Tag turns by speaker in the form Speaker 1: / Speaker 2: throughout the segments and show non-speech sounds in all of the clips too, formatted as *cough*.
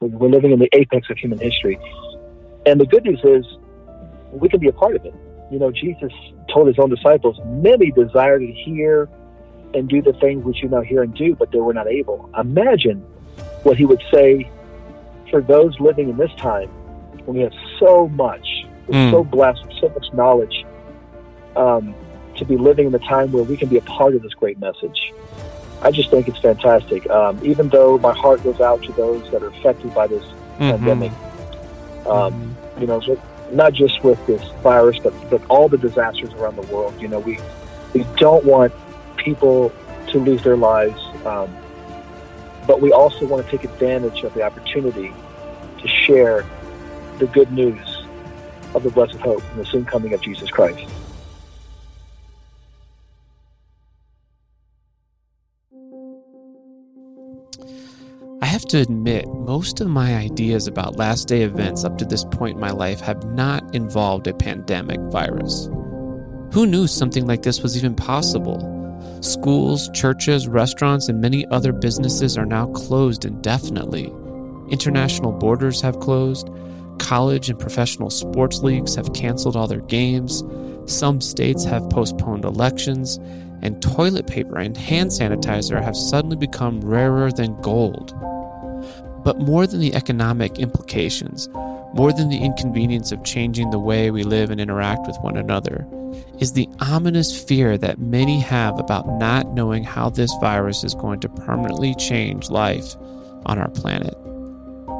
Speaker 1: We're living in the apex of human history. And the good news is we can be a part of it. You know, Jesus told his own disciples, many desire to hear and do the things which you now hear and do, but they were not able. Imagine what he would say for those living in this time when we have so much, we're mm. so blessed with so much knowledge, um, to be living in a time where we can be a part of this great message. I just think it's fantastic. Um, even though my heart goes out to those that are affected by this mm-hmm. pandemic, um, you know, not just with this virus, but but all the disasters around the world. You know, we we don't want people to lose their lives, um, but we also want to take advantage of the opportunity to share the good news of the blessed hope and the soon coming of Jesus Christ.
Speaker 2: Have to admit, most of my ideas about last day events up to this point in my life have not involved a pandemic virus. Who knew something like this was even possible? Schools, churches, restaurants, and many other businesses are now closed indefinitely. International borders have closed. College and professional sports leagues have canceled all their games. Some states have postponed elections. And toilet paper and hand sanitizer have suddenly become rarer than gold. But more than the economic implications, more than the inconvenience of changing the way we live and interact with one another, is the ominous fear that many have about not knowing how this virus is going to permanently change life on our planet.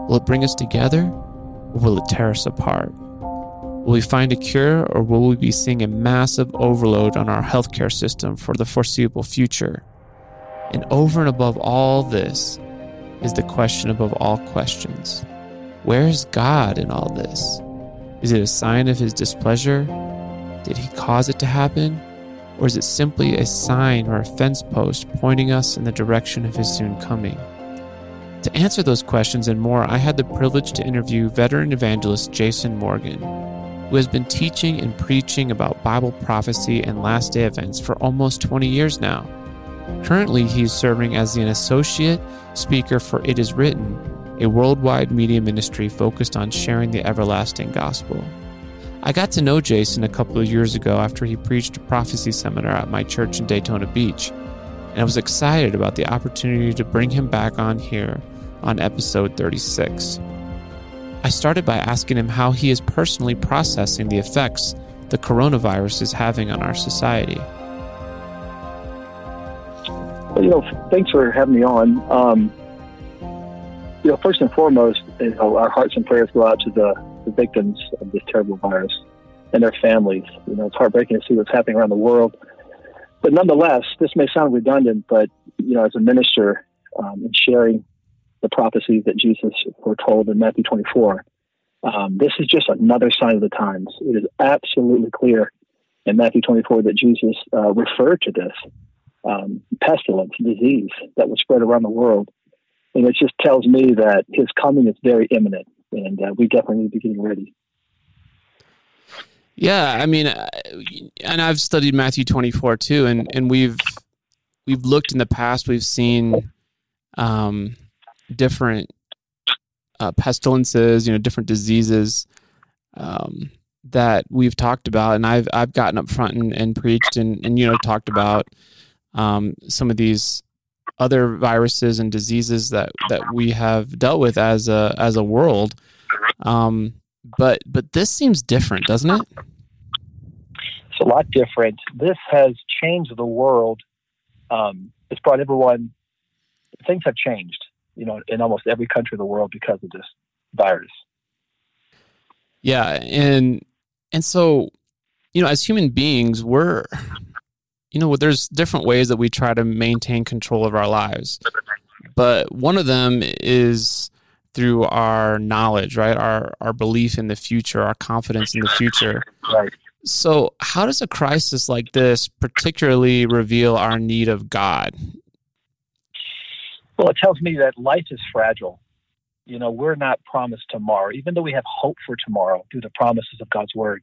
Speaker 2: Will it bring us together or will it tear us apart? Will we find a cure or will we be seeing a massive overload on our healthcare system for the foreseeable future? And over and above all this is the question above all questions Where is God in all this? Is it a sign of his displeasure? Did he cause it to happen? Or is it simply a sign or a fence post pointing us in the direction of his soon coming? To answer those questions and more, I had the privilege to interview veteran evangelist Jason Morgan, who has been teaching and preaching about Bible prophecy and last day events for almost 20 years now. Currently, he is serving as an associate speaker for It Is Written, a worldwide media ministry focused on sharing the everlasting gospel. I got to know Jason a couple of years ago after he preached a prophecy seminar at my church in Daytona Beach, and I was excited about the opportunity to bring him back on here on episode 36. I started by asking him how he is personally processing the effects the coronavirus is having on our society.
Speaker 1: Well, you know, thanks for having me on. Um, you know, first and foremost, you know, our hearts and prayers go out to the the victims of this terrible virus and their families. You know, it's heartbreaking to see what's happening around the world. But nonetheless, this may sound redundant, but you know, as a minister um, and sharing the prophecies that Jesus foretold in Matthew 24, um, this is just another sign of the times. It is absolutely clear in Matthew 24 that Jesus uh, referred to this um, pestilence, disease that was spread around the world. And it just tells me that his coming is very imminent and uh, we definitely need to be getting ready.
Speaker 2: Yeah, I mean, and I've studied Matthew 24 too, and and we've we've looked in the past, we've seen um, different uh, pestilences, you know, different diseases um, that we've talked about, and I've I've gotten up front and, and preached and and you know talked about um, some of these other viruses and diseases that that we have dealt with as a as a world. Um, but but this seems different, doesn't it?
Speaker 1: It's a lot different. This has changed the world. Um, it's brought everyone. Things have changed, you know, in almost every country of the world because of this virus.
Speaker 2: Yeah, and and so, you know, as human beings, we're you know, there's different ways that we try to maintain control of our lives. But one of them is through our knowledge, right? Our our belief in the future, our confidence in the future.
Speaker 1: Right.
Speaker 2: So, how does a crisis like this particularly reveal our need of God?
Speaker 1: Well, it tells me that life is fragile. You know, we're not promised tomorrow, even though we have hope for tomorrow through the promises of God's word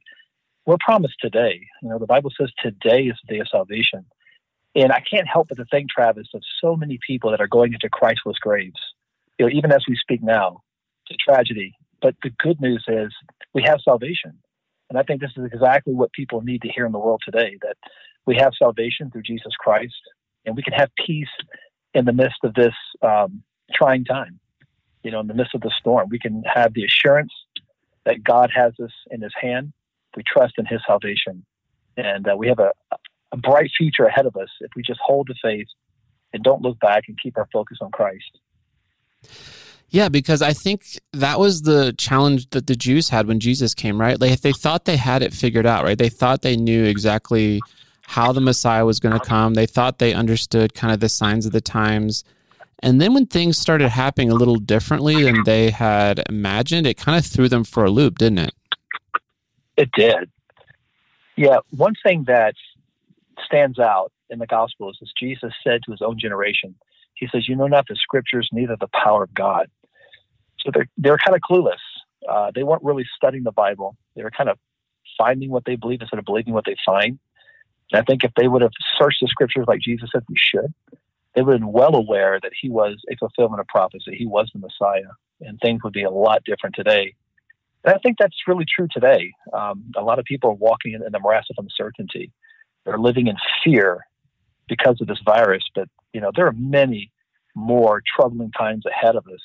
Speaker 1: we're promised today. You know, the Bible says today is the day of salvation. And I can't help but to think, Travis, of so many people that are going into Christless graves. You know, even as we speak now, to tragedy. But the good news is we have salvation. And I think this is exactly what people need to hear in the world today that we have salvation through Jesus Christ and we can have peace in the midst of this um, trying time. You know, in the midst of the storm, we can have the assurance that God has us in his hand. We trust in his salvation. And uh, we have a, a bright future ahead of us if we just hold the faith and don't look back and keep our focus on Christ.
Speaker 2: Yeah, because I think that was the challenge that the Jews had when Jesus came, right? Like they thought they had it figured out, right? They thought they knew exactly how the Messiah was going to come. They thought they understood kind of the signs of the times. And then when things started happening a little differently than they had imagined, it kind of threw them for a loop, didn't it?
Speaker 1: It did. Yeah, one thing that stands out in the Gospels is Jesus said to his own generation, He says, You know not the scriptures, neither the power of God. So they're, they're kind of clueless. Uh, they weren't really studying the Bible. They were kind of finding what they believe instead of believing what they find. And I think if they would have searched the scriptures like Jesus said we should, they would have been well aware that he was a fulfillment of prophecy. He was the Messiah, and things would be a lot different today. And I think that's really true today. Um, a lot of people are walking in, in the morass of uncertainty. They're living in fear because of this virus. But you know, there are many more troubling times ahead of us,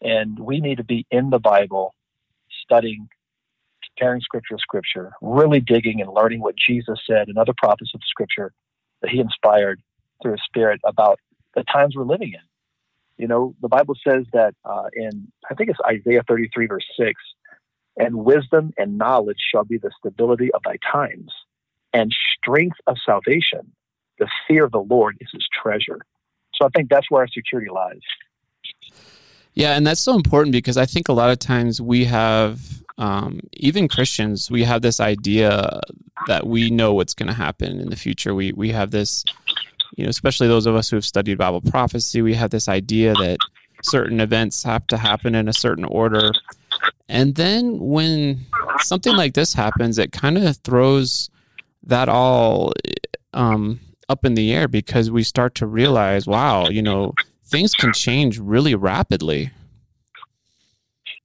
Speaker 1: and we need to be in the Bible, studying, comparing Scripture to Scripture, really digging and learning what Jesus said and other prophets of Scripture that He inspired through His Spirit about the times we're living in. You know, the Bible says that uh, in I think it's Isaiah 33 verse 6 and wisdom and knowledge shall be the stability of thy times, and strength of salvation. The fear of the Lord is his treasure. So I think that's where our security lies.
Speaker 2: Yeah, and that's so important because I think a lot of times we have, um, even Christians, we have this idea that we know what's going to happen in the future. We we have this, you know, especially those of us who have studied Bible prophecy, we have this idea that certain events have to happen in a certain order, and then when something like this happens, it kind of throws that all um, up in the air because we start to realize, wow, you know, things can change really rapidly.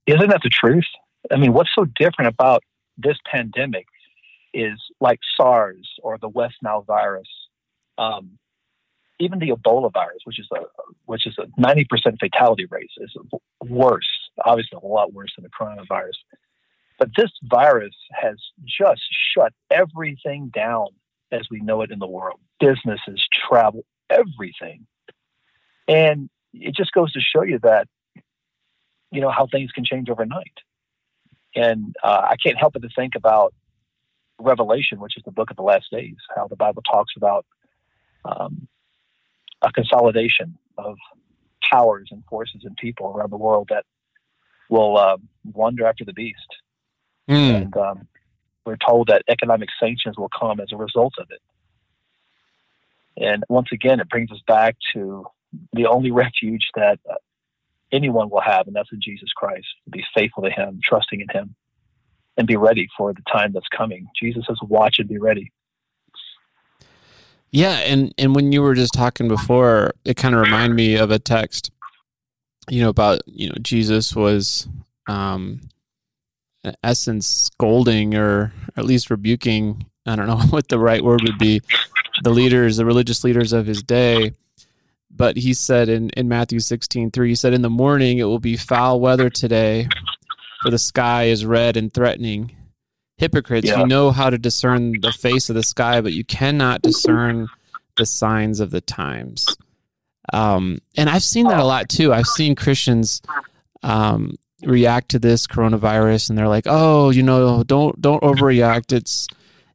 Speaker 1: Isn't that the truth? I mean, what's so different about this pandemic is like SARS or the West Nile virus, um, even the Ebola virus, which is a which is a ninety percent fatality rate, is worse obviously a lot worse than the coronavirus. But this virus has just shut everything down as we know it in the world businesses, travel, everything. And it just goes to show you that, you know, how things can change overnight. And uh, I can't help but to think about Revelation, which is the book of the last days, how the Bible talks about um, a consolidation of powers and forces and people around the world that will uh, wander after the beast. Mm. And um, we're told that economic sanctions will come as a result of it. And once again, it brings us back to the only *laughs* refuge that uh, anyone will have, and that's in Jesus Christ. Be faithful to Him, trusting in Him, and be ready for the time that's coming. Jesus says, "Watch and be ready."
Speaker 2: Yeah, and and when you were just talking before, it kind of reminded me of a text you know about you know Jesus was um in essence scolding or at least rebuking I don't know *laughs* what the right word would be the leaders the religious leaders of his day. But he said in, in Matthew 16 3 he said in the morning it will be foul weather today for the sky is red and threatening. Hypocrites yeah. you know how to discern the face of the sky but you cannot discern the signs of the times um, and I've seen that a lot too. I've seen Christians um, react to this coronavirus, and they're like, "Oh, you know, don't don't overreact. It's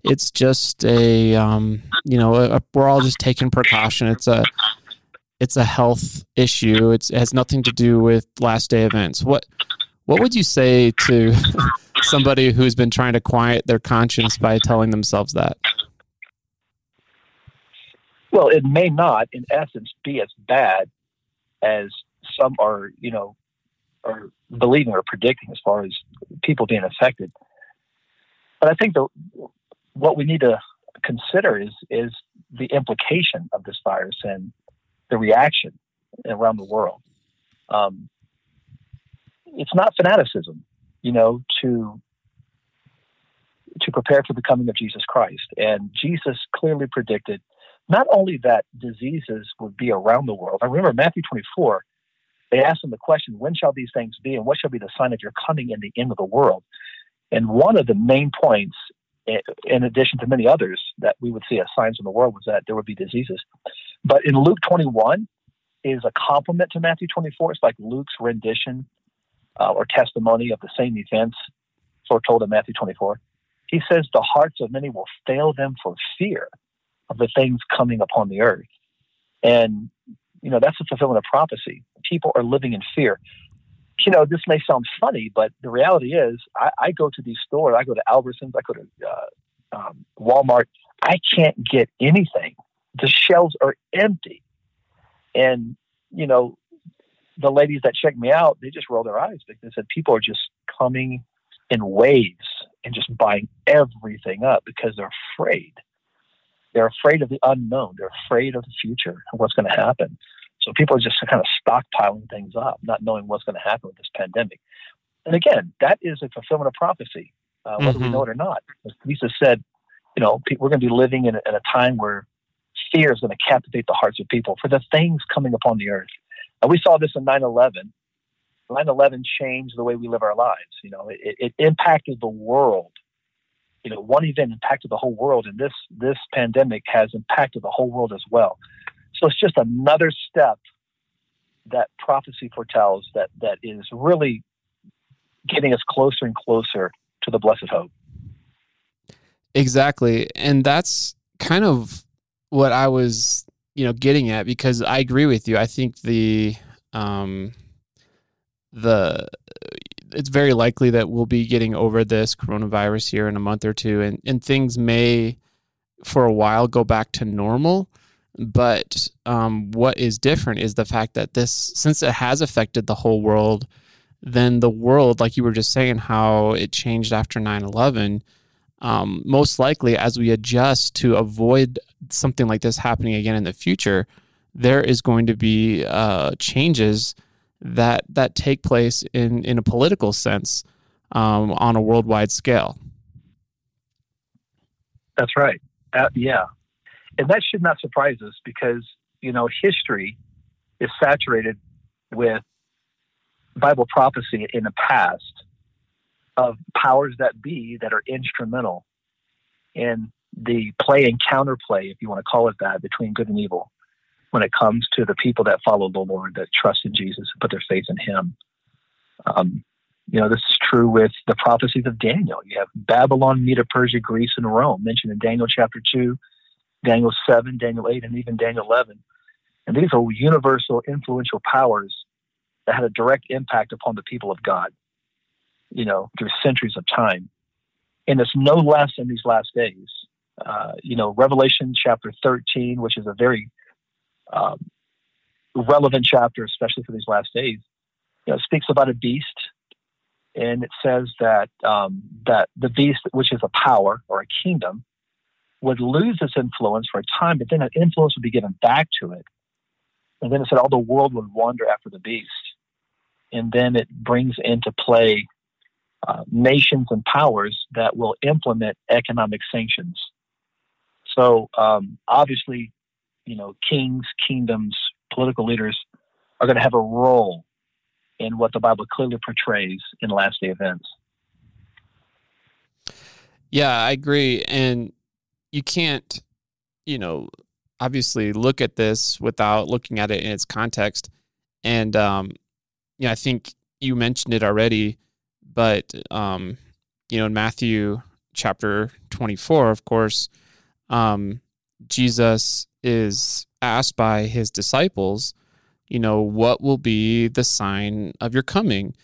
Speaker 2: it's just a um, you know, a, we're all just taking precaution. It's a it's a health issue. It's, it has nothing to do with last day events. What what would you say to *laughs* somebody who's been trying to quiet their conscience by telling themselves that?
Speaker 1: Well, it may not, in essence, be as bad as some are, you know, are believing or predicting as far as people being affected. But I think the, what we need to consider is is the implication of this virus and the reaction around the world. Um, it's not fanaticism, you know, to to prepare for the coming of Jesus Christ. And Jesus clearly predicted not only that diseases would be around the world. I remember Matthew 24, they asked him the question, When shall these things be, and what shall be the sign of your coming in the end of the world? And one of the main points, in addition to many others that we would see as signs in the world, was that there would be diseases. But in Luke 21 is a complement to Matthew 24. It's like Luke's rendition uh, or testimony of the same events foretold in Matthew 24. He says the hearts of many will fail them for fear of the things coming upon the earth. And, you know, that's the fulfillment of prophecy. People are living in fear. You know, this may sound funny, but the reality is, I, I go to these stores, I go to Albertsons, I go to uh, um, Walmart, I can't get anything. The shelves are empty. And, you know, the ladies that check me out, they just roll their eyes because they said people are just coming in waves and just buying everything up because they're afraid. They're afraid of the unknown. They're afraid of the future and what's going to happen. So people are just kind of stockpiling things up, not knowing what's going to happen with this pandemic. And again, that is a fulfillment of prophecy, uh, whether mm-hmm. we know it or not. As Lisa said, you know, we're going to be living in a, in a time where fear is going to captivate the hearts of people for the things coming upon the earth. And we saw this in 9 11. 9 11 changed the way we live our lives. You know, it, it impacted the world. You know, one event impacted the whole world, and this this pandemic has impacted the whole world as well. So it's just another step that prophecy foretells that that is really getting us closer and closer to the blessed hope.
Speaker 2: Exactly, and that's kind of what I was, you know, getting at because I agree with you. I think the um the it's very likely that we'll be getting over this coronavirus here in a month or two and and things may for a while go back to normal. But um, what is different is the fact that this since it has affected the whole world then the world like you were just saying how it changed after 9-11 um, most likely as we adjust to avoid something like this happening again in the future, there is going to be uh, changes that that take place in in a political sense um, on a worldwide scale.
Speaker 1: That's right. Uh, yeah, and that should not surprise us because you know history is saturated with Bible prophecy in the past of powers that be that are instrumental in the play and counterplay, if you want to call it that, between good and evil when it comes to the people that follow the Lord, that trust in Jesus, and put their faith in Him. Um, you know, this is true with the prophecies of Daniel. You have Babylon, Medo Persia, Greece, and Rome mentioned in Daniel chapter 2, Daniel 7, Daniel 8, and even Daniel 11. And these are universal, influential powers that had a direct impact upon the people of God you know, through centuries of time. And it's no less in these last days. Uh, you know, Revelation chapter 13, which is a very um, relevant chapter, especially for these last days, you know, speaks about a beast, and it says that um, that the beast, which is a power or a kingdom, would lose its influence for a time, but then that influence would be given back to it. And then it said all the world would wander after the beast. And then it brings into play uh, nations and powers that will implement economic sanctions. So um, obviously, you know, kings, kingdoms, political leaders are going to have a role in what the Bible clearly portrays in last day events.
Speaker 2: Yeah, I agree. And you can't, you know, obviously look at this without looking at it in its context. And, um, you know, I think you mentioned it already but um, you know, in Matthew chapter 24, of course, um, Jesus is asked by his disciples, you know, what will be the sign of your coming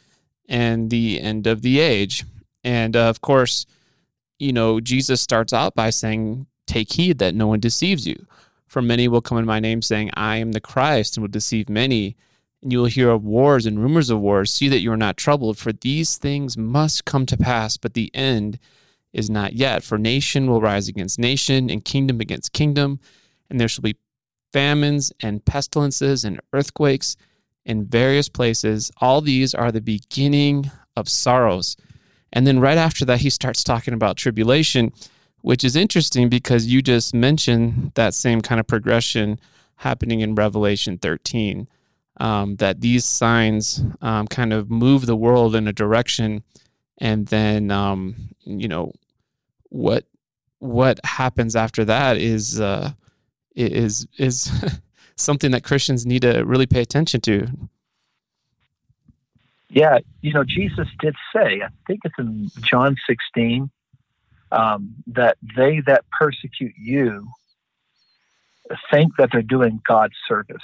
Speaker 2: and the end of the age? And uh, of course, you know, Jesus starts out by saying, Take heed that no one deceives you. For many will come in my name, saying, I am the Christ, and will deceive many and you will hear of wars and rumors of wars. See that you are not troubled, for these things must come to pass, but the end is not yet. For nation will rise against nation, and kingdom against kingdom, and there shall be famines and pestilences and earthquakes, in various places. All these are the beginning of sorrows. And then right after that, he starts talking about tribulation, which is interesting because you just mentioned that same kind of progression happening in Revelation 13. Um, that these signs um, kind of move the world in a direction, and then um, you know what what happens after that is uh, is is *laughs* something that Christians need to really pay attention to.
Speaker 1: Yeah, you know, Jesus did say, I think it's in John 16, um, that they that persecute you think that they're doing God's service.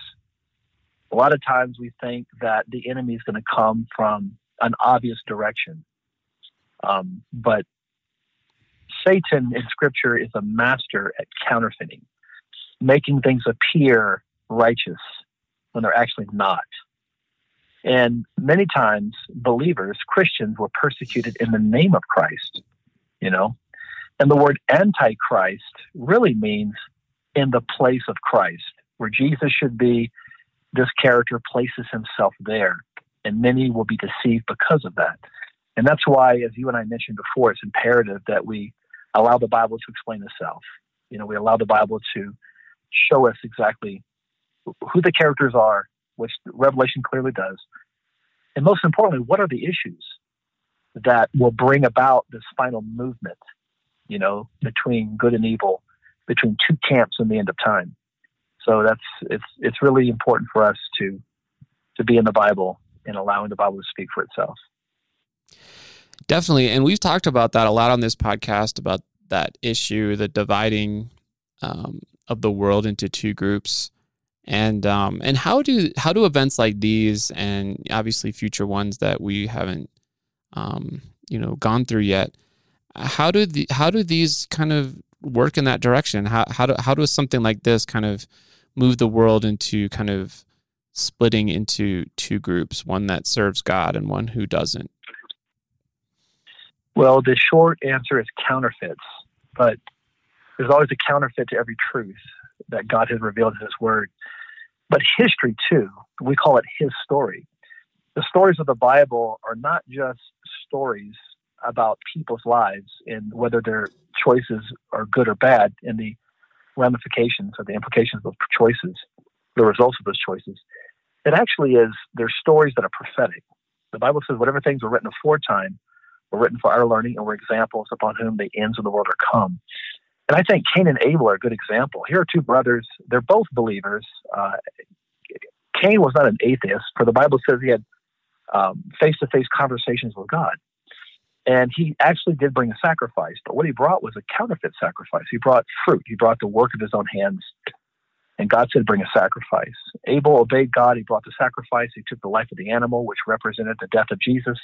Speaker 1: A lot of times we think that the enemy is going to come from an obvious direction. Um, but Satan in Scripture is a master at counterfeiting, making things appear righteous when they're actually not. And many times, believers, Christians, were persecuted in the name of Christ, you know. And the word antichrist really means in the place of Christ, where Jesus should be, this character places himself there. And many will be deceived because of that. And that's why, as you and I mentioned before, it's imperative that we allow the Bible to explain itself. You know, we allow the Bible to show us exactly who the characters are, which Revelation clearly does. And most importantly, what are the issues that will bring about this final movement, you know, between good and evil, between two camps in the end of time. So that's it's it's really important for us to to be in the Bible and allowing the Bible to speak for itself.
Speaker 2: Definitely, and we've talked about that a lot on this podcast about that issue, the dividing um, of the world into two groups. And um, and how do how do events like these and obviously future ones that we haven't um, you know gone through yet how do the how do these kind of work in that direction? How how do how does something like this kind of move the world into kind of splitting into two groups one that serves God and one who doesn't
Speaker 1: well the short answer is counterfeits but there's always a counterfeit to every truth that God has revealed in His Word. But history, too, we call it His story. The stories of the Bible are not just stories about people's lives and whether their choices are good or bad and the ramifications or the implications of those choices, the results of those choices. It actually is, they're stories that are prophetic. The Bible says whatever things were written aforetime were written for our learning and were examples upon whom the ends of the world are come. And I think Cain and Abel are a good example. Here are two brothers. They're both believers. Uh, Cain was not an atheist, for the Bible says he had face to face conversations with God. And he actually did bring a sacrifice, but what he brought was a counterfeit sacrifice. He brought fruit, he brought the work of his own hands. And God said, Bring a sacrifice. Abel obeyed God. He brought the sacrifice. He took the life of the animal, which represented the death of Jesus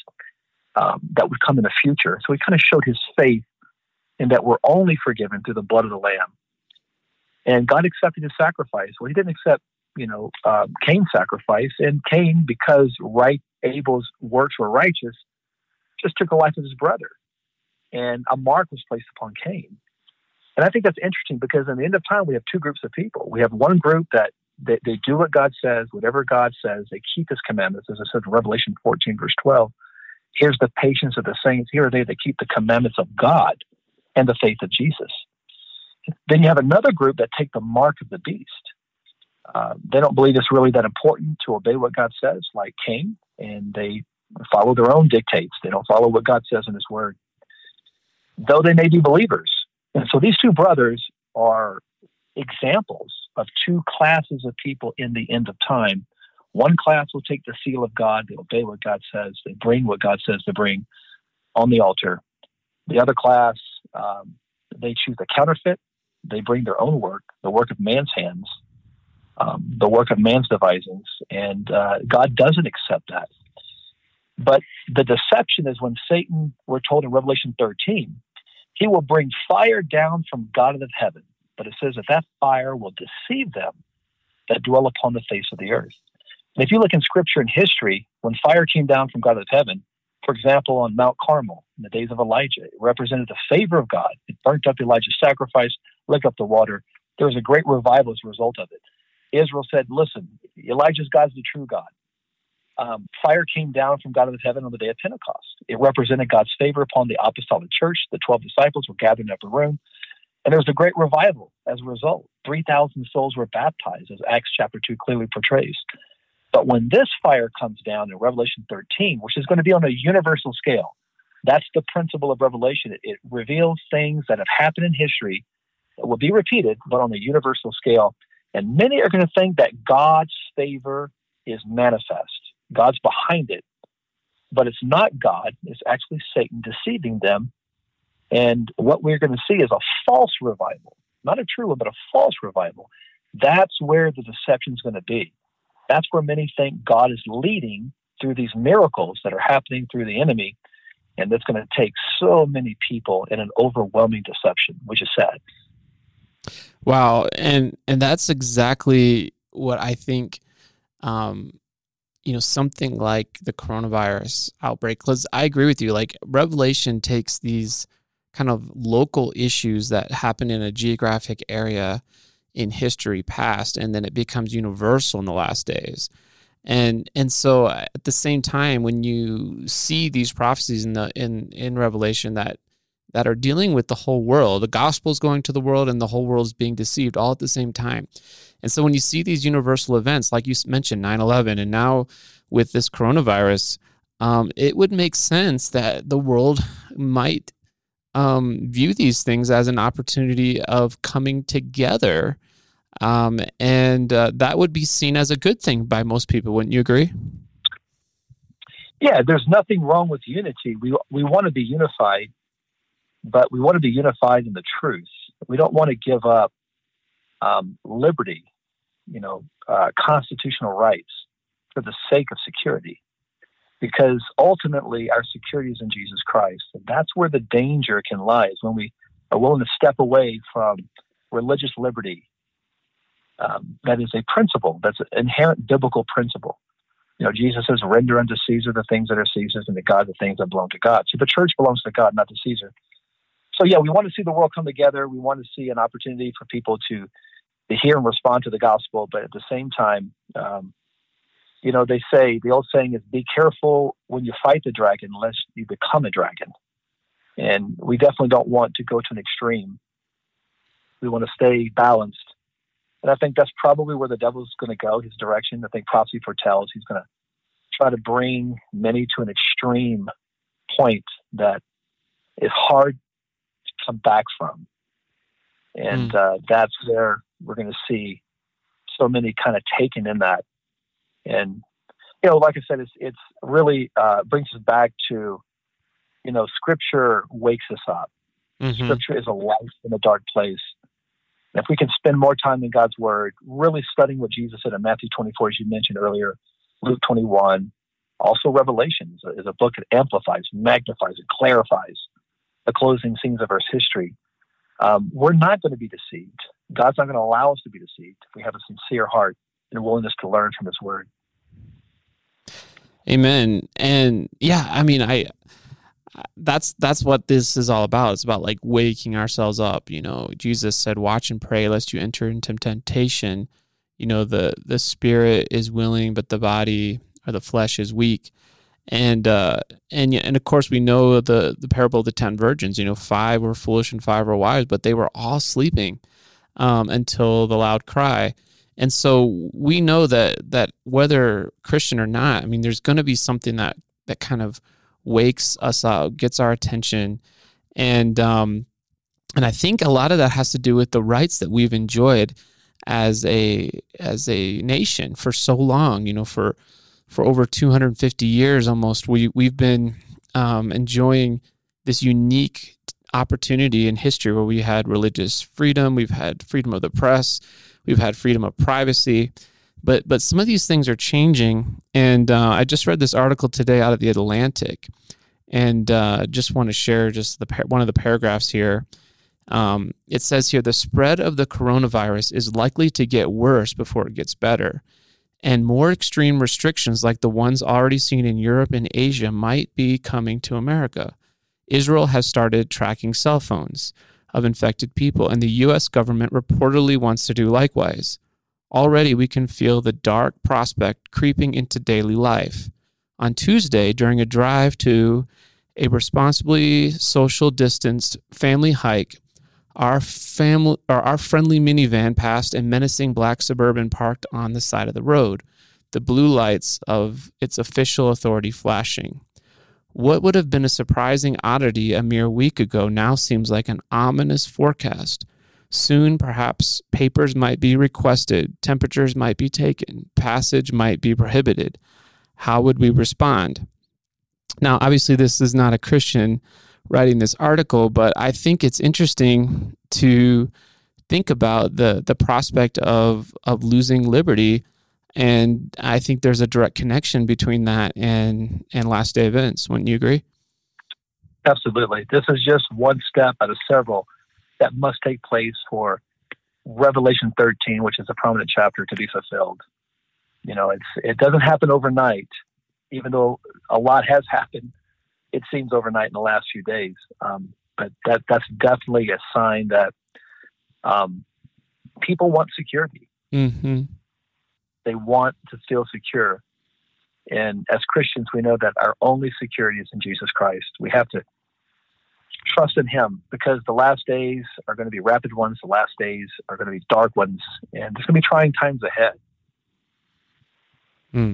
Speaker 1: um, that would come in the future. So he kind of showed his faith in that we're only forgiven through the blood of the Lamb. And God accepted his sacrifice. Well, he didn't accept, you know, uh, Cain's sacrifice. And Cain, because right Abel's works were righteous, just took the life of his brother. And a mark was placed upon Cain. And I think that's interesting because in the end of time, we have two groups of people. We have one group that they, they do what God says, whatever God says, they keep his commandments, as I said in Revelation 14, verse 12. Here's the patience of the saints. Here are they that keep the commandments of God and the faith of Jesus. Then you have another group that take the mark of the beast. Uh, they don't believe it's really that important to obey what God says, like Cain, and they follow their own dictates. They don't follow what God says in His Word, though they may be believers. And so these two brothers are examples of two classes of people in the end of time. One class will take the seal of God, they obey what God says, they bring what God says to bring on the altar. The other class um, they choose a counterfeit. They bring their own work, the work of man's hands, um, the work of man's devisings, and uh, God doesn't accept that. But the deception is when Satan, we're told in Revelation 13, he will bring fire down from God of heaven. But it says that that fire will deceive them that dwell upon the face of the earth. And if you look in scripture and history, when fire came down from God of heaven, for example, on Mount Carmel in the days of Elijah, it represented the favor of God. It burnt up Elijah's sacrifice, licked up the water. There was a great revival as a result of it. Israel said, Listen, Elijah's God's the true God. um, fire came down from God of heaven on the day of Pentecost. It represented God's favor upon the apostolic church. The 12 disciples were gathered in upper room, and there was a great revival as a result. 3,000 souls were baptized, as Acts chapter 2 clearly portrays. But when this fire comes down in Revelation 13, which is going to be on a universal scale, that's the principle of Revelation. It, it reveals things that have happened in history that will be repeated, but on a universal scale. And many are going to think that God's favor is manifest. God's behind it, but it's not God. It's actually Satan deceiving them. And what we're going to see is a false revival, not a true one, but a false revival. That's where the deception is going to be. That's where many think God is leading through these miracles that are happening through the enemy. And that's going to take so many people in an overwhelming deception, which is sad.
Speaker 2: Wow. And, and that's exactly what I think um, you know something like the coronavirus outbreak because i agree with you like revelation takes these kind of local issues that happen in a geographic area in history past and then it becomes universal in the last days and and so at the same time when you see these prophecies in the in in revelation that that are dealing with the whole world the gospel is going to the world and the whole world is being deceived all at the same time and so when you see these universal events, like you mentioned, 9 11, and now with this coronavirus, um, it would make sense that the world might um, view these things as an opportunity of coming together. Um, and uh, that would be seen as a good thing by most people. Wouldn't you agree?
Speaker 1: Yeah, there's nothing wrong with unity. We, we want to be unified, but we want to be unified in the truth. We don't want to give up um, liberty, you know, uh, constitutional rights for the sake of security. Because ultimately, our security is in Jesus Christ. And that's where the danger can lie, is when we are willing to step away from religious liberty. Um, that is a principle, that's an inherent biblical principle. You know, Jesus says, render unto Caesar the things that are Caesar's and to God the things that belong to God. So the church belongs to God, not to Caesar. So, yeah, we want to see the world come together. We want to see an opportunity for people to to hear and respond to the gospel, but at the same time, um, you know, they say the old saying is be careful when you fight the dragon, lest you become a dragon. And we definitely don't want to go to an extreme. We want to stay balanced. And I think that's probably where the devil's going to go, his direction. I think prophecy foretells he's going to try to bring many to an extreme point that is hard to come back from. And mm. uh, that's where we're going to see so many kind of taken in that. And, you know, like I said, it's, it's really uh, brings us back to, you know, scripture wakes us up. Mm-hmm. Scripture is a light in a dark place. If we can spend more time in God's word, really studying what Jesus said in Matthew 24, as you mentioned earlier, Luke 21, also Revelation is a, is a book that amplifies, magnifies, and clarifies the closing scenes of Earth's history. Um, we're not going to be deceived. God's not going to allow us to be deceived if we have a sincere heart and a willingness to learn from His Word.
Speaker 2: Amen. And yeah, I mean, I that's that's what this is all about. It's about like waking ourselves up. You know, Jesus said, "Watch and pray, lest you enter into temptation." You know, the the spirit is willing, but the body or the flesh is weak. And uh, and and of course we know the the parable of the ten virgins. You know, five were foolish and five were wise, but they were all sleeping um, until the loud cry. And so we know that that whether Christian or not, I mean, there's going to be something that that kind of wakes us up, gets our attention, and um, and I think a lot of that has to do with the rights that we've enjoyed as a as a nation for so long. You know, for for over 250 years almost, we we've been um, enjoying this unique opportunity in history where we had religious freedom, we've had freedom of the press, we've had freedom of privacy. But but some of these things are changing, and uh, I just read this article today out of the Atlantic, and uh, just want to share just the one of the paragraphs here. Um, it says here the spread of the coronavirus is likely to get worse before it gets better, and more extreme restrictions like the ones already seen in Europe and Asia might be coming to America. Israel has started tracking cell phones of infected people, and the U.S. government reportedly wants to do likewise. Already we can feel the dark prospect creeping into daily life. On Tuesday, during a drive to a responsibly social distanced family hike, our family or our friendly minivan passed a menacing black suburban parked on the side of the road, the blue lights of its official authority flashing. What would have been a surprising oddity a mere week ago now seems like an ominous forecast. Soon, perhaps, papers might be requested, temperatures might be taken, passage might be prohibited. How would we respond? Now, obviously, this is not a Christian writing this article, but I think it's interesting to think about the the prospect of of losing liberty, and I think there's a direct connection between that and and last day events. Wouldn't you agree?
Speaker 1: Absolutely. This is just one step out of several that must take place for Revelation 13, which is a prominent chapter, to be fulfilled. You know, it's it doesn't happen overnight, even though a lot has happened. It seems overnight in the last few days, um, but that that's definitely a sign that um, people want security.
Speaker 2: Mm-hmm.
Speaker 1: They want to feel secure, and as Christians, we know that our only security is in Jesus Christ. We have to trust in Him because the last days are going to be rapid ones. The last days are going to be dark ones, and there's going to be trying times ahead.
Speaker 2: Hmm.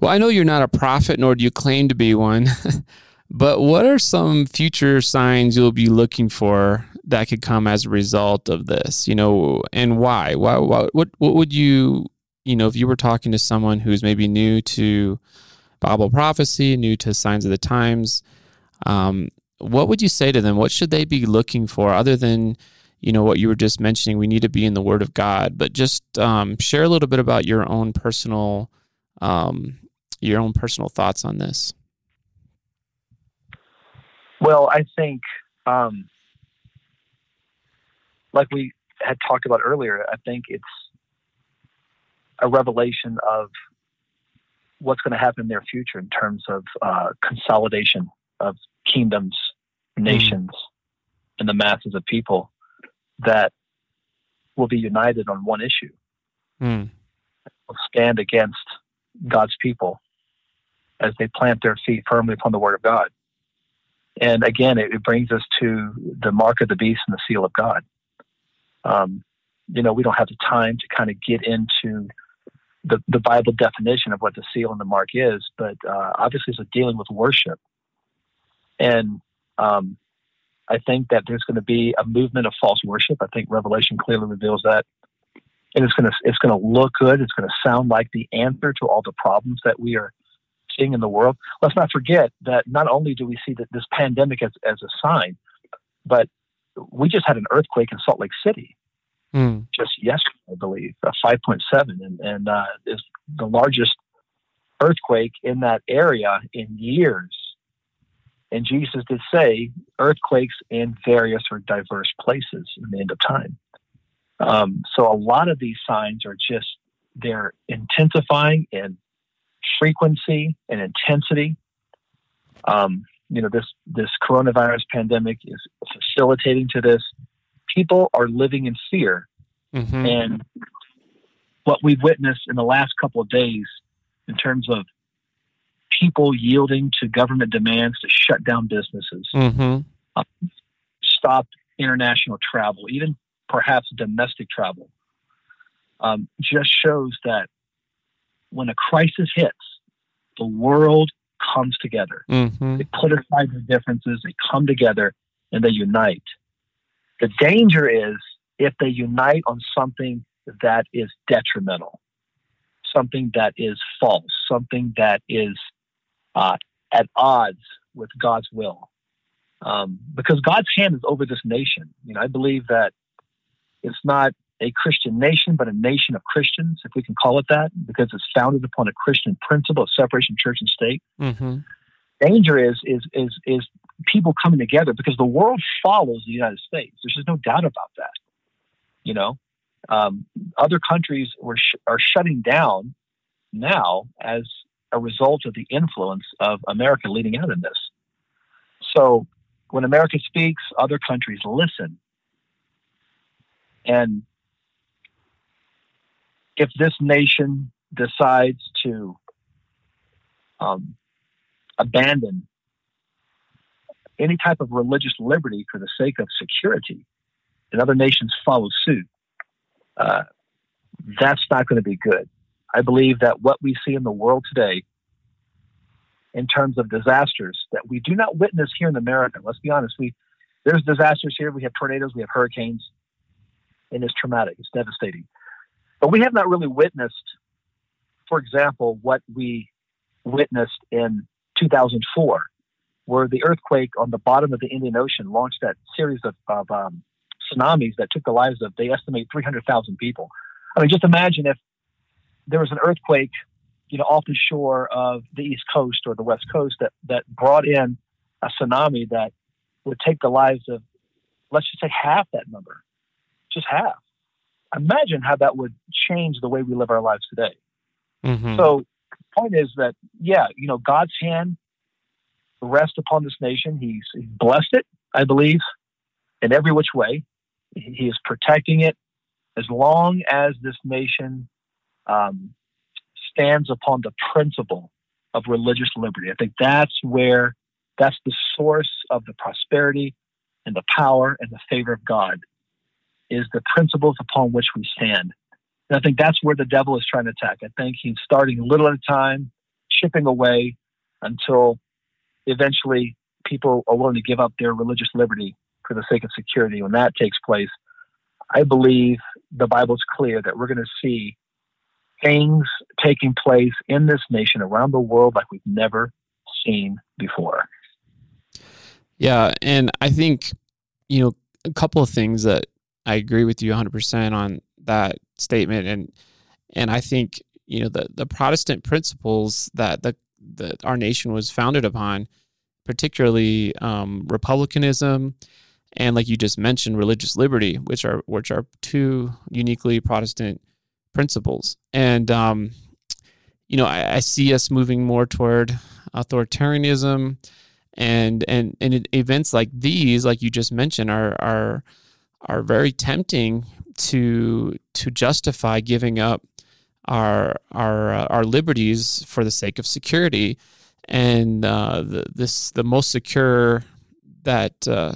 Speaker 2: Well, I know you're not a prophet, nor do you claim to be one. *laughs* but what are some future signs you'll be looking for that could come as a result of this? You know, and why? Why? why what? What would you? You know, if you were talking to someone who's maybe new to Bible prophecy, new to signs of the times, um, what would you say to them? What should they be looking for other than, you know, what you were just mentioning? We need to be in the Word of God, but just um, share a little bit about your own personal, um, your own personal thoughts on this.
Speaker 1: Well, I think, um, like we had talked about earlier, I think it's a revelation of what's going to happen in their future in terms of uh, consolidation of kingdoms, hmm. nations, mm. and the masses of people that will be united on one issue.
Speaker 2: Mm.
Speaker 1: Will stand against God's people as they plant their feet firmly upon the word of God. And again, it, it brings us to the mark of the beast and the seal of God. Um, you know, we don't have the time to kind of get into the, the Bible definition of what the seal and the mark is, but uh, obviously it's a dealing with worship. And um, I think that there's going to be a movement of false worship. I think Revelation clearly reveals that. And it's going to it's going to look good. It's going to sound like the answer to all the problems that we are seeing in the world. Let's not forget that not only do we see that this pandemic as, as a sign, but we just had an earthquake in Salt Lake City
Speaker 2: mm.
Speaker 1: just yesterday, I believe, a 5.7, and, and uh, is the largest earthquake in that area in years. And Jesus did say earthquakes in various or diverse places in the end of time. Um, so a lot of these signs are just they're intensifying in frequency and intensity. Um, you know, this this coronavirus pandemic is facilitating to this. People are living in fear,
Speaker 2: mm-hmm.
Speaker 1: and what we've witnessed in the last couple of days, in terms of people yielding to government demands to shut down businesses,
Speaker 2: mm-hmm.
Speaker 1: uh, stop international travel, even perhaps domestic travel, um, just shows that when a crisis hits, the world comes together.
Speaker 2: Mm-hmm.
Speaker 1: They put aside their differences, they come together, and they unite. The danger is if they unite on something that is detrimental, something that is false, something that is uh, at odds with God's will. Um, because God's hand is over this nation. You know, I believe that it's not a Christian nation, but a nation of Christians, if we can call it that, because it's founded upon a Christian principle of separation church and state.
Speaker 2: Mm-hmm.
Speaker 1: Danger is is is is people coming together because the world follows the United States. There's just no doubt about that. You know, um, other countries were sh- are shutting down now as a result of the influence of America leading out in this. So when America speaks, other countries listen. And if this nation decides to um, abandon any type of religious liberty for the sake of security, and other nations follow suit, uh, that's not going to be good. I believe that what we see in the world today, in terms of disasters that we do not witness here in America, let's be honest, we there's disasters here. We have tornadoes, we have hurricanes, and it's traumatic. It's devastating. But we have not really witnessed, for example, what we witnessed in 2004, where the earthquake on the bottom of the Indian Ocean launched that series of, of um, tsunamis that took the lives of, they estimate, 300,000 people. I mean, just imagine if there was an earthquake, you know, off the shore of the East Coast or the West Coast that, that brought in a tsunami that would take the lives of, let's just say, half that number, just half. Imagine how that would change the way we live our lives today. Mm-hmm. So, the point is that, yeah, you know, God's hand rests upon this nation. He's, he's blessed it, I believe, in every which way. He is protecting it as long as this nation um, stands upon the principle of religious liberty. I think that's where that's the source of the prosperity and the power and the favor of God is the principles upon which we stand. And I think that's where the devil is trying to attack. I think he's starting a little at a time, chipping away until eventually people are willing to give up their religious liberty for the sake of security. When that takes place, I believe the Bible's clear that we're going to see things taking place in this nation around the world like we've never seen before.
Speaker 2: Yeah, and I think you know a couple of things that I agree with you 100% on that statement and and I think you know the the Protestant principles that the that our nation was founded upon, particularly um, republicanism and like you just mentioned, religious liberty, which are which are two uniquely Protestant principles. And um, you know, I, I, see us moving more toward authoritarianism, and and and events like these, like you just mentioned, are are are very tempting to to justify giving up our our uh, our liberties for the sake of security. And uh, the, this the most secure that uh,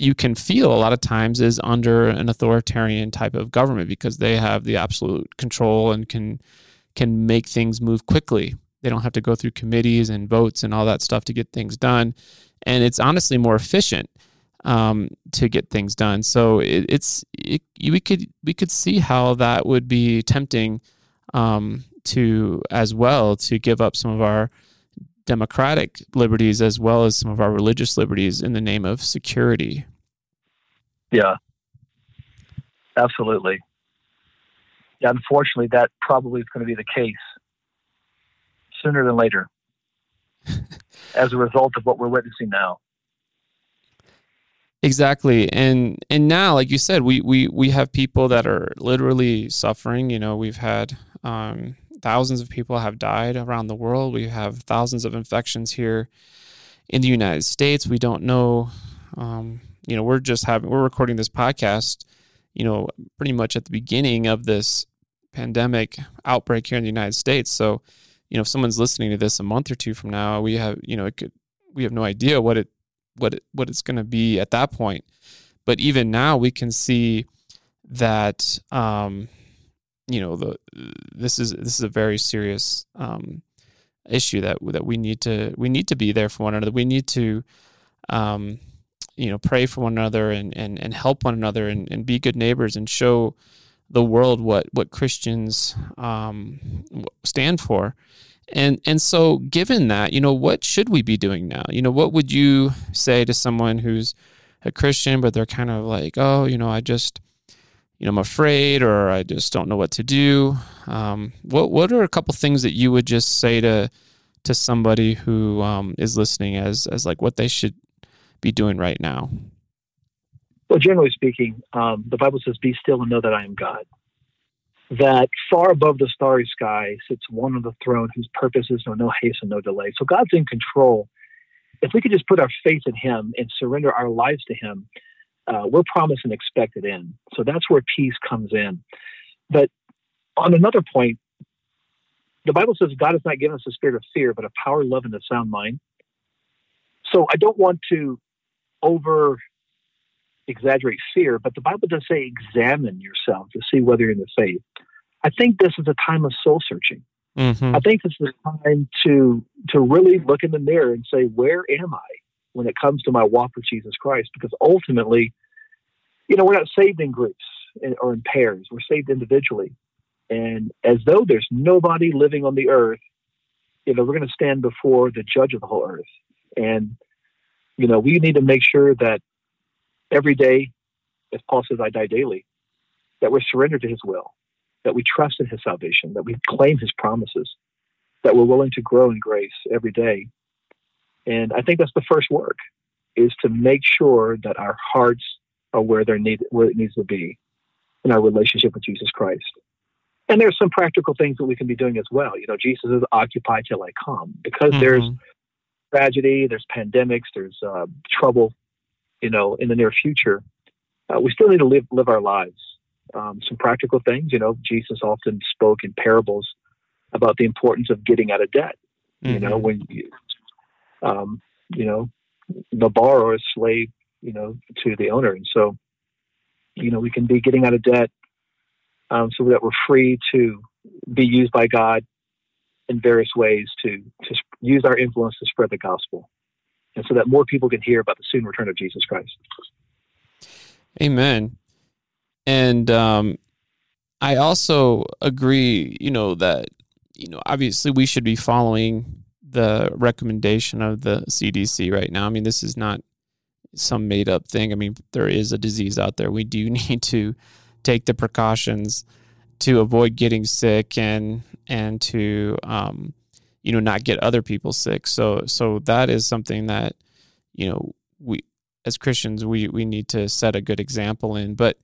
Speaker 2: you can feel a lot of times is under an authoritarian type of government because they have the absolute control and can can make things move quickly. They don't have to go through committees and votes and all that stuff to get things done, and it's honestly more efficient um, to get things done. So it, it's it, we could we could see how that would be tempting um, to as well to give up some of our democratic liberties as well as some of our religious liberties in the name of security.
Speaker 1: Yeah, absolutely. Yeah, unfortunately, that probably is going to be the case sooner than later *laughs* as a result of what we're witnessing now.
Speaker 2: Exactly. And and now, like you said, we we we have people that are literally suffering. You know, we've had um, thousands of people have died around the world. We have thousands of infections here in the United States. We don't know. Um, you know, we're just having we're recording this podcast. You know, pretty much at the beginning of this pandemic outbreak here in the United States. So, you know, if someone's listening to this a month or two from now, we have you know it could we have no idea what it what it, what it's going to be at that point. But even now, we can see that um, you know the this is this is a very serious um, issue that that we need to we need to be there for one another. We need to um, you know pray for one another and and, and help one another and, and be good neighbors and show the world what what Christians um, stand for. And and so given that, you know, what should we be doing now? You know, what would you say to someone who's a Christian but they're kind of like, "Oh, you know, I just you know, I'm afraid or I just don't know what to do. Um, what what are a couple things that you would just say to to somebody who um, is listening as as like what they should be doing right now?
Speaker 1: Well, generally speaking, um, the Bible says, "Be still and know that I am God." That far above the starry sky sits one on the throne whose purposes know no haste and no delay. So God's in control. If we could just put our faith in Him and surrender our lives to Him, uh, we're promised an expected end. So that's where peace comes in. But on another point, the Bible says God has not given us a spirit of fear, but a power, love, and a sound mind. So I don't want to over exaggerate fear, but the Bible does say examine yourself to see whether you're in the faith. I think this is a time of soul searching. Mm-hmm. I think this is a time to to really look in the mirror and say, where am I when it comes to my walk with Jesus Christ? Because ultimately, you know, we're not saved in groups or in pairs. We're saved individually. And as though there's nobody living on the earth, you know, we're going to stand before the judge of the whole earth. And, you know, we need to make sure that every day, as Paul says, I die daily, that we're surrendered to his will, that we trust in his salvation, that we claim his promises, that we're willing to grow in grace every day. And I think that's the first work is to make sure that our hearts are where they're need where it needs to be in our relationship with Jesus Christ. And there's some practical things that we can be doing as well. You know, Jesus is occupied till I come because mm-hmm. there's tragedy, there's pandemics, there's uh, trouble, you know, in the near future. Uh, we still need to live live our lives. Um, some practical things, you know, Jesus often spoke in parables about the importance of getting out of debt. Mm-hmm. You know, mm-hmm. when you, um, you know, the borrower is slave, you know, to the owner, and so, you know, we can be getting out of debt um, so that we're free to be used by God in various ways to, to use our influence to spread the gospel. And so that more people can hear about the soon return of Jesus Christ.
Speaker 2: Amen. And um, I also agree, you know, that, you know, obviously we should be following the recommendation of the CDC right now. I mean, this is not some made up thing. I mean, there is a disease out there. We do *laughs* need to take the precautions to avoid getting sick and and to um, you know not get other people sick. So so that is something that you know we as Christians we we need to set a good example in. But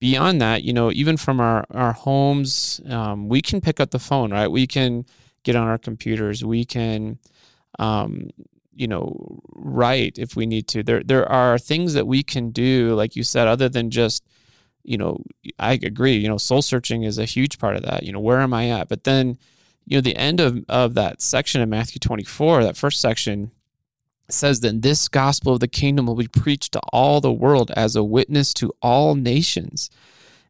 Speaker 2: beyond that, you know, even from our our homes, um, we can pick up the phone, right? We can get on our computers. We can um, you know write if we need to. There there are things that we can do, like you said, other than just you know, I agree, you know, soul searching is a huge part of that. You know, where am I at? But then, you know, the end of, of that section in Matthew 24, that first section says, Then this gospel of the kingdom will be preached to all the world as a witness to all nations.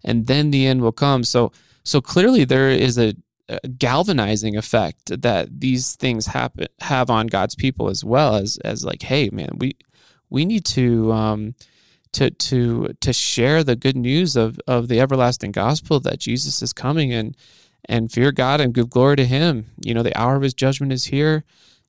Speaker 2: And then the end will come. So, so clearly there is a, a galvanizing effect that these things happen have on God's people as well as, as like, hey, man, we, we need to, um, to to to share the good news of of the everlasting gospel that Jesus is coming and and fear God and give glory to Him. You know, the hour of His judgment is here,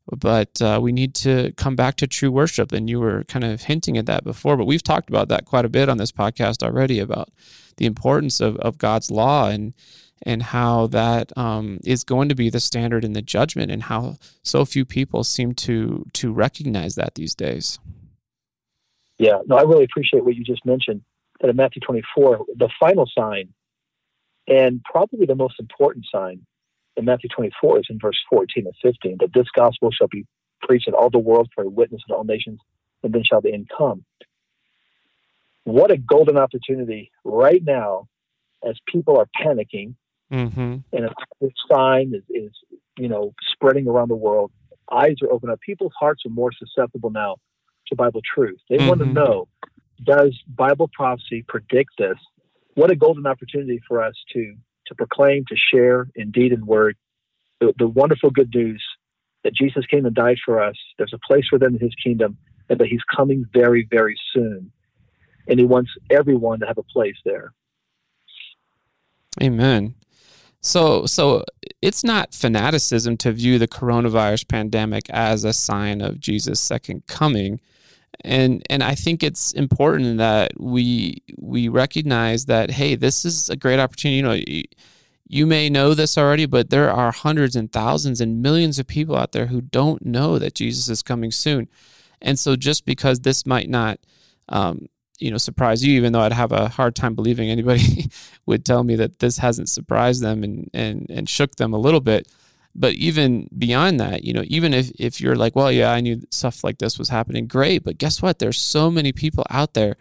Speaker 2: but uh, we need to come back to true worship. And you were kind of hinting at that before, but we've talked about that quite a bit on this podcast already about the importance of of God's law and and how that um, is going to be the standard in the judgment, and how so few people seem to to recognize that these days.
Speaker 1: Yeah, no, I really appreciate what you just mentioned. That in Matthew 24, the final sign, and probably the most important sign in Matthew 24 is in verse 14 and 15, that this gospel shall be preached in all the world for a witness to all nations, and then shall the end come. What a golden opportunity right now as people are panicking mm-hmm. and this sign is, is, you know, spreading around the world. Eyes are open up. People's hearts are more susceptible now to Bible truth. They mm-hmm. want to know does Bible prophecy predict this? What a golden opportunity for us to to proclaim, to share in deed and word the, the wonderful good news that Jesus came and died for us. There's a place for them in his kingdom and that he's coming very, very soon. And he wants everyone to have a place there.
Speaker 2: Amen. So, so it's not fanaticism to view the coronavirus pandemic as a sign of Jesus' second coming and and I think it's important that we we recognize that hey, this is a great opportunity. You know, you, you may know this already, but there are hundreds and thousands and millions of people out there who don't know that Jesus is coming soon. And so, just because this might not, um, you know, surprise you, even though I'd have a hard time believing anybody *laughs* would tell me that this hasn't surprised them and and and shook them a little bit but even beyond that you know even if, if you're like well yeah i knew stuff like this was happening great but guess what there's so many people out there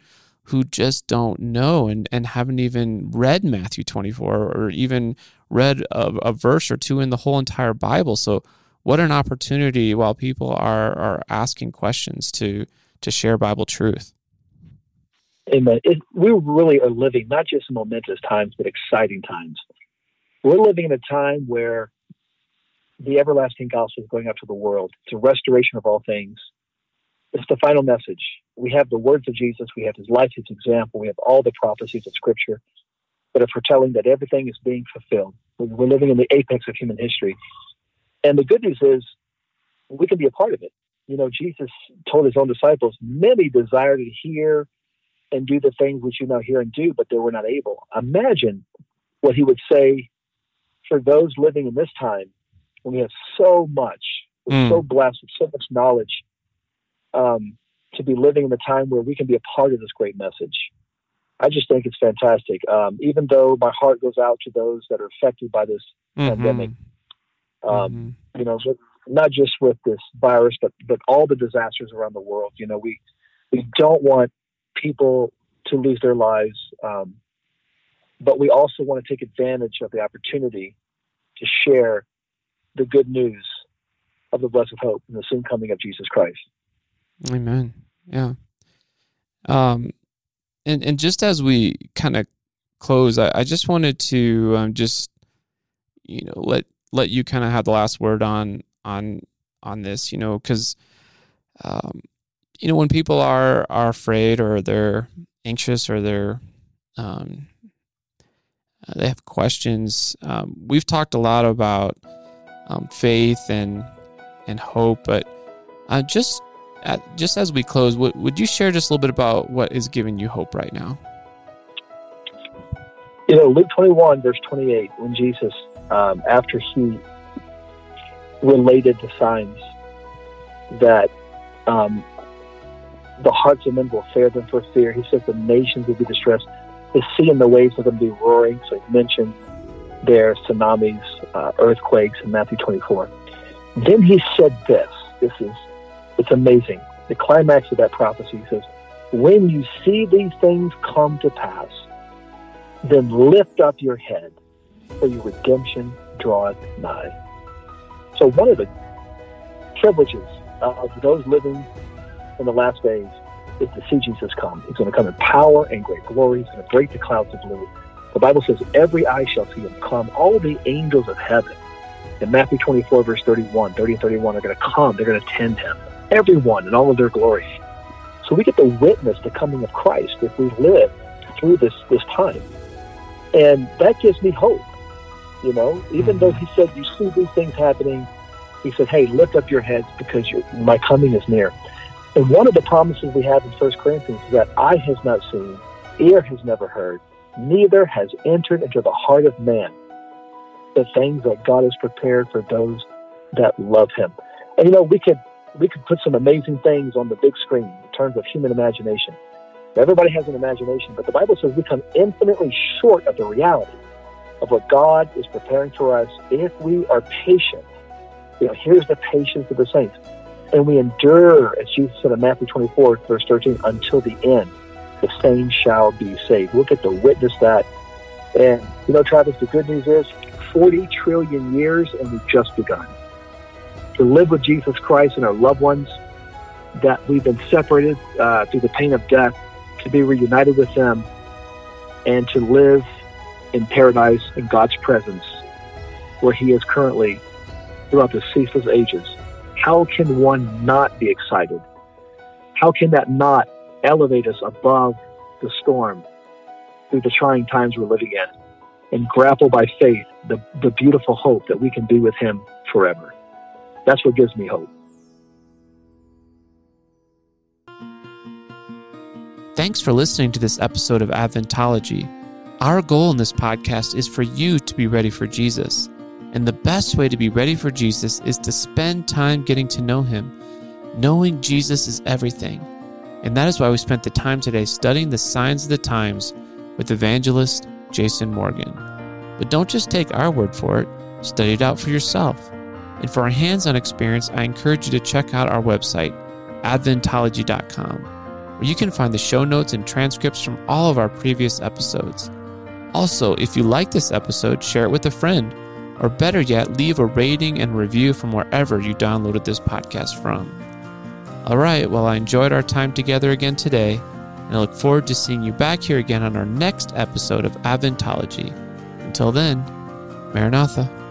Speaker 2: who just don't know and, and haven't even read matthew 24 or even read a, a verse or two in the whole entire Bible. So, what an opportunity while people are are asking questions to to share Bible truth.
Speaker 1: Amen. It, we really are living not just momentous times, but exciting times. We're living in a time where the everlasting gospel is going out to the world. It's a restoration of all things. It's the final message. We have the words of Jesus, we have his life, his example, we have all the prophecies of Scripture that are foretelling that everything is being fulfilled. We're living in the apex of human history. And the good news is we can be a part of it. You know, Jesus told his own disciples, many desire to hear and do the things which you now hear and do, but they were not able. Imagine what he would say for those living in this time when we have so much, we're mm. so blessed with so much knowledge, um, to be living in a time where we can be a part of this great message. I just think it's fantastic. Um, even though my heart goes out to those that are affected by this mm-hmm. pandemic, um, mm-hmm. you know, not just with this virus, but but all the disasters around the world. You know, we we don't want people to lose their lives, um, but we also want to take advantage of the opportunity to share the good news of the blessed hope and the soon coming of Jesus Christ.
Speaker 2: Amen. Yeah. Um, and and just as we kind of close, I, I, just wanted to um, just you know let let you kind of have the last word on on on this. You know, because um, you know when people are are afraid or they're anxious or they're um, they have questions. Um, we've talked a lot about um, faith and and hope, but uh, just at, just as we close, would, would you share just a little bit about what is giving you hope right now?
Speaker 1: You know, Luke 21, verse 28, when Jesus, um, after he related the signs that um, the hearts of men will fear them for fear, he says the nations will be distressed. The sea and the waves are going to be roaring. So he mentioned there tsunamis, uh, earthquakes in Matthew 24. Then he said this. This is it's amazing. The climax of that prophecy says, When you see these things come to pass, then lift up your head, for your redemption draweth nigh. So, one of the privileges of those living in the last days is to see Jesus come. He's going to come in power and great glory. He's going to break the clouds of blue. The Bible says, Every eye shall see him come. All the angels of heaven in Matthew 24, verse 31, 30 and 31 are going to come. They're going to attend him everyone in all of their glory. So we get to witness the coming of Christ if we live through this this time. And that gives me hope. You know, even though mm-hmm. he said, You see these things happening, he said, Hey, lift up your heads because my coming is near. And one of the promises we have in First Corinthians is that eye has not seen, ear has never heard, neither has entered into the heart of man the things that God has prepared for those that love him. And you know, we could we could put some amazing things on the big screen in terms of human imagination. Everybody has an imagination, but the Bible says we come infinitely short of the reality of what God is preparing for us if we are patient. You know, here's the patience of the saints. And we endure, as Jesus said in Matthew 24, verse 13, until the end. The same shall be saved. We'll get to witness that. And, you know, Travis, the good news is 40 trillion years, and we've just begun to live with Jesus Christ and our loved ones, that we've been separated uh, through the pain of death, to be reunited with them, and to live in paradise in God's presence, where He is currently throughout the ceaseless ages. How can one not be excited? How can that not elevate us above the storm through the trying times we're living in and grapple by faith the, the beautiful hope that we can be with Him forever? That's what gives me hope.
Speaker 2: Thanks for listening to this episode of Adventology. Our goal in this podcast is for you to be ready for Jesus. And the best way to be ready for Jesus is to spend time getting to know Him. Knowing Jesus is everything. And that is why we spent the time today studying the signs of the times with evangelist Jason Morgan. But don't just take our word for it, study it out for yourself. And for a hands on experience, I encourage you to check out our website, adventology.com, where you can find the show notes and transcripts from all of our previous episodes. Also, if you like this episode, share it with a friend, or better yet, leave a rating and review from wherever you downloaded this podcast from. All right, well, I enjoyed our time together again today, and I look forward to seeing you back here again on our next episode of Adventology. Until then, Maranatha.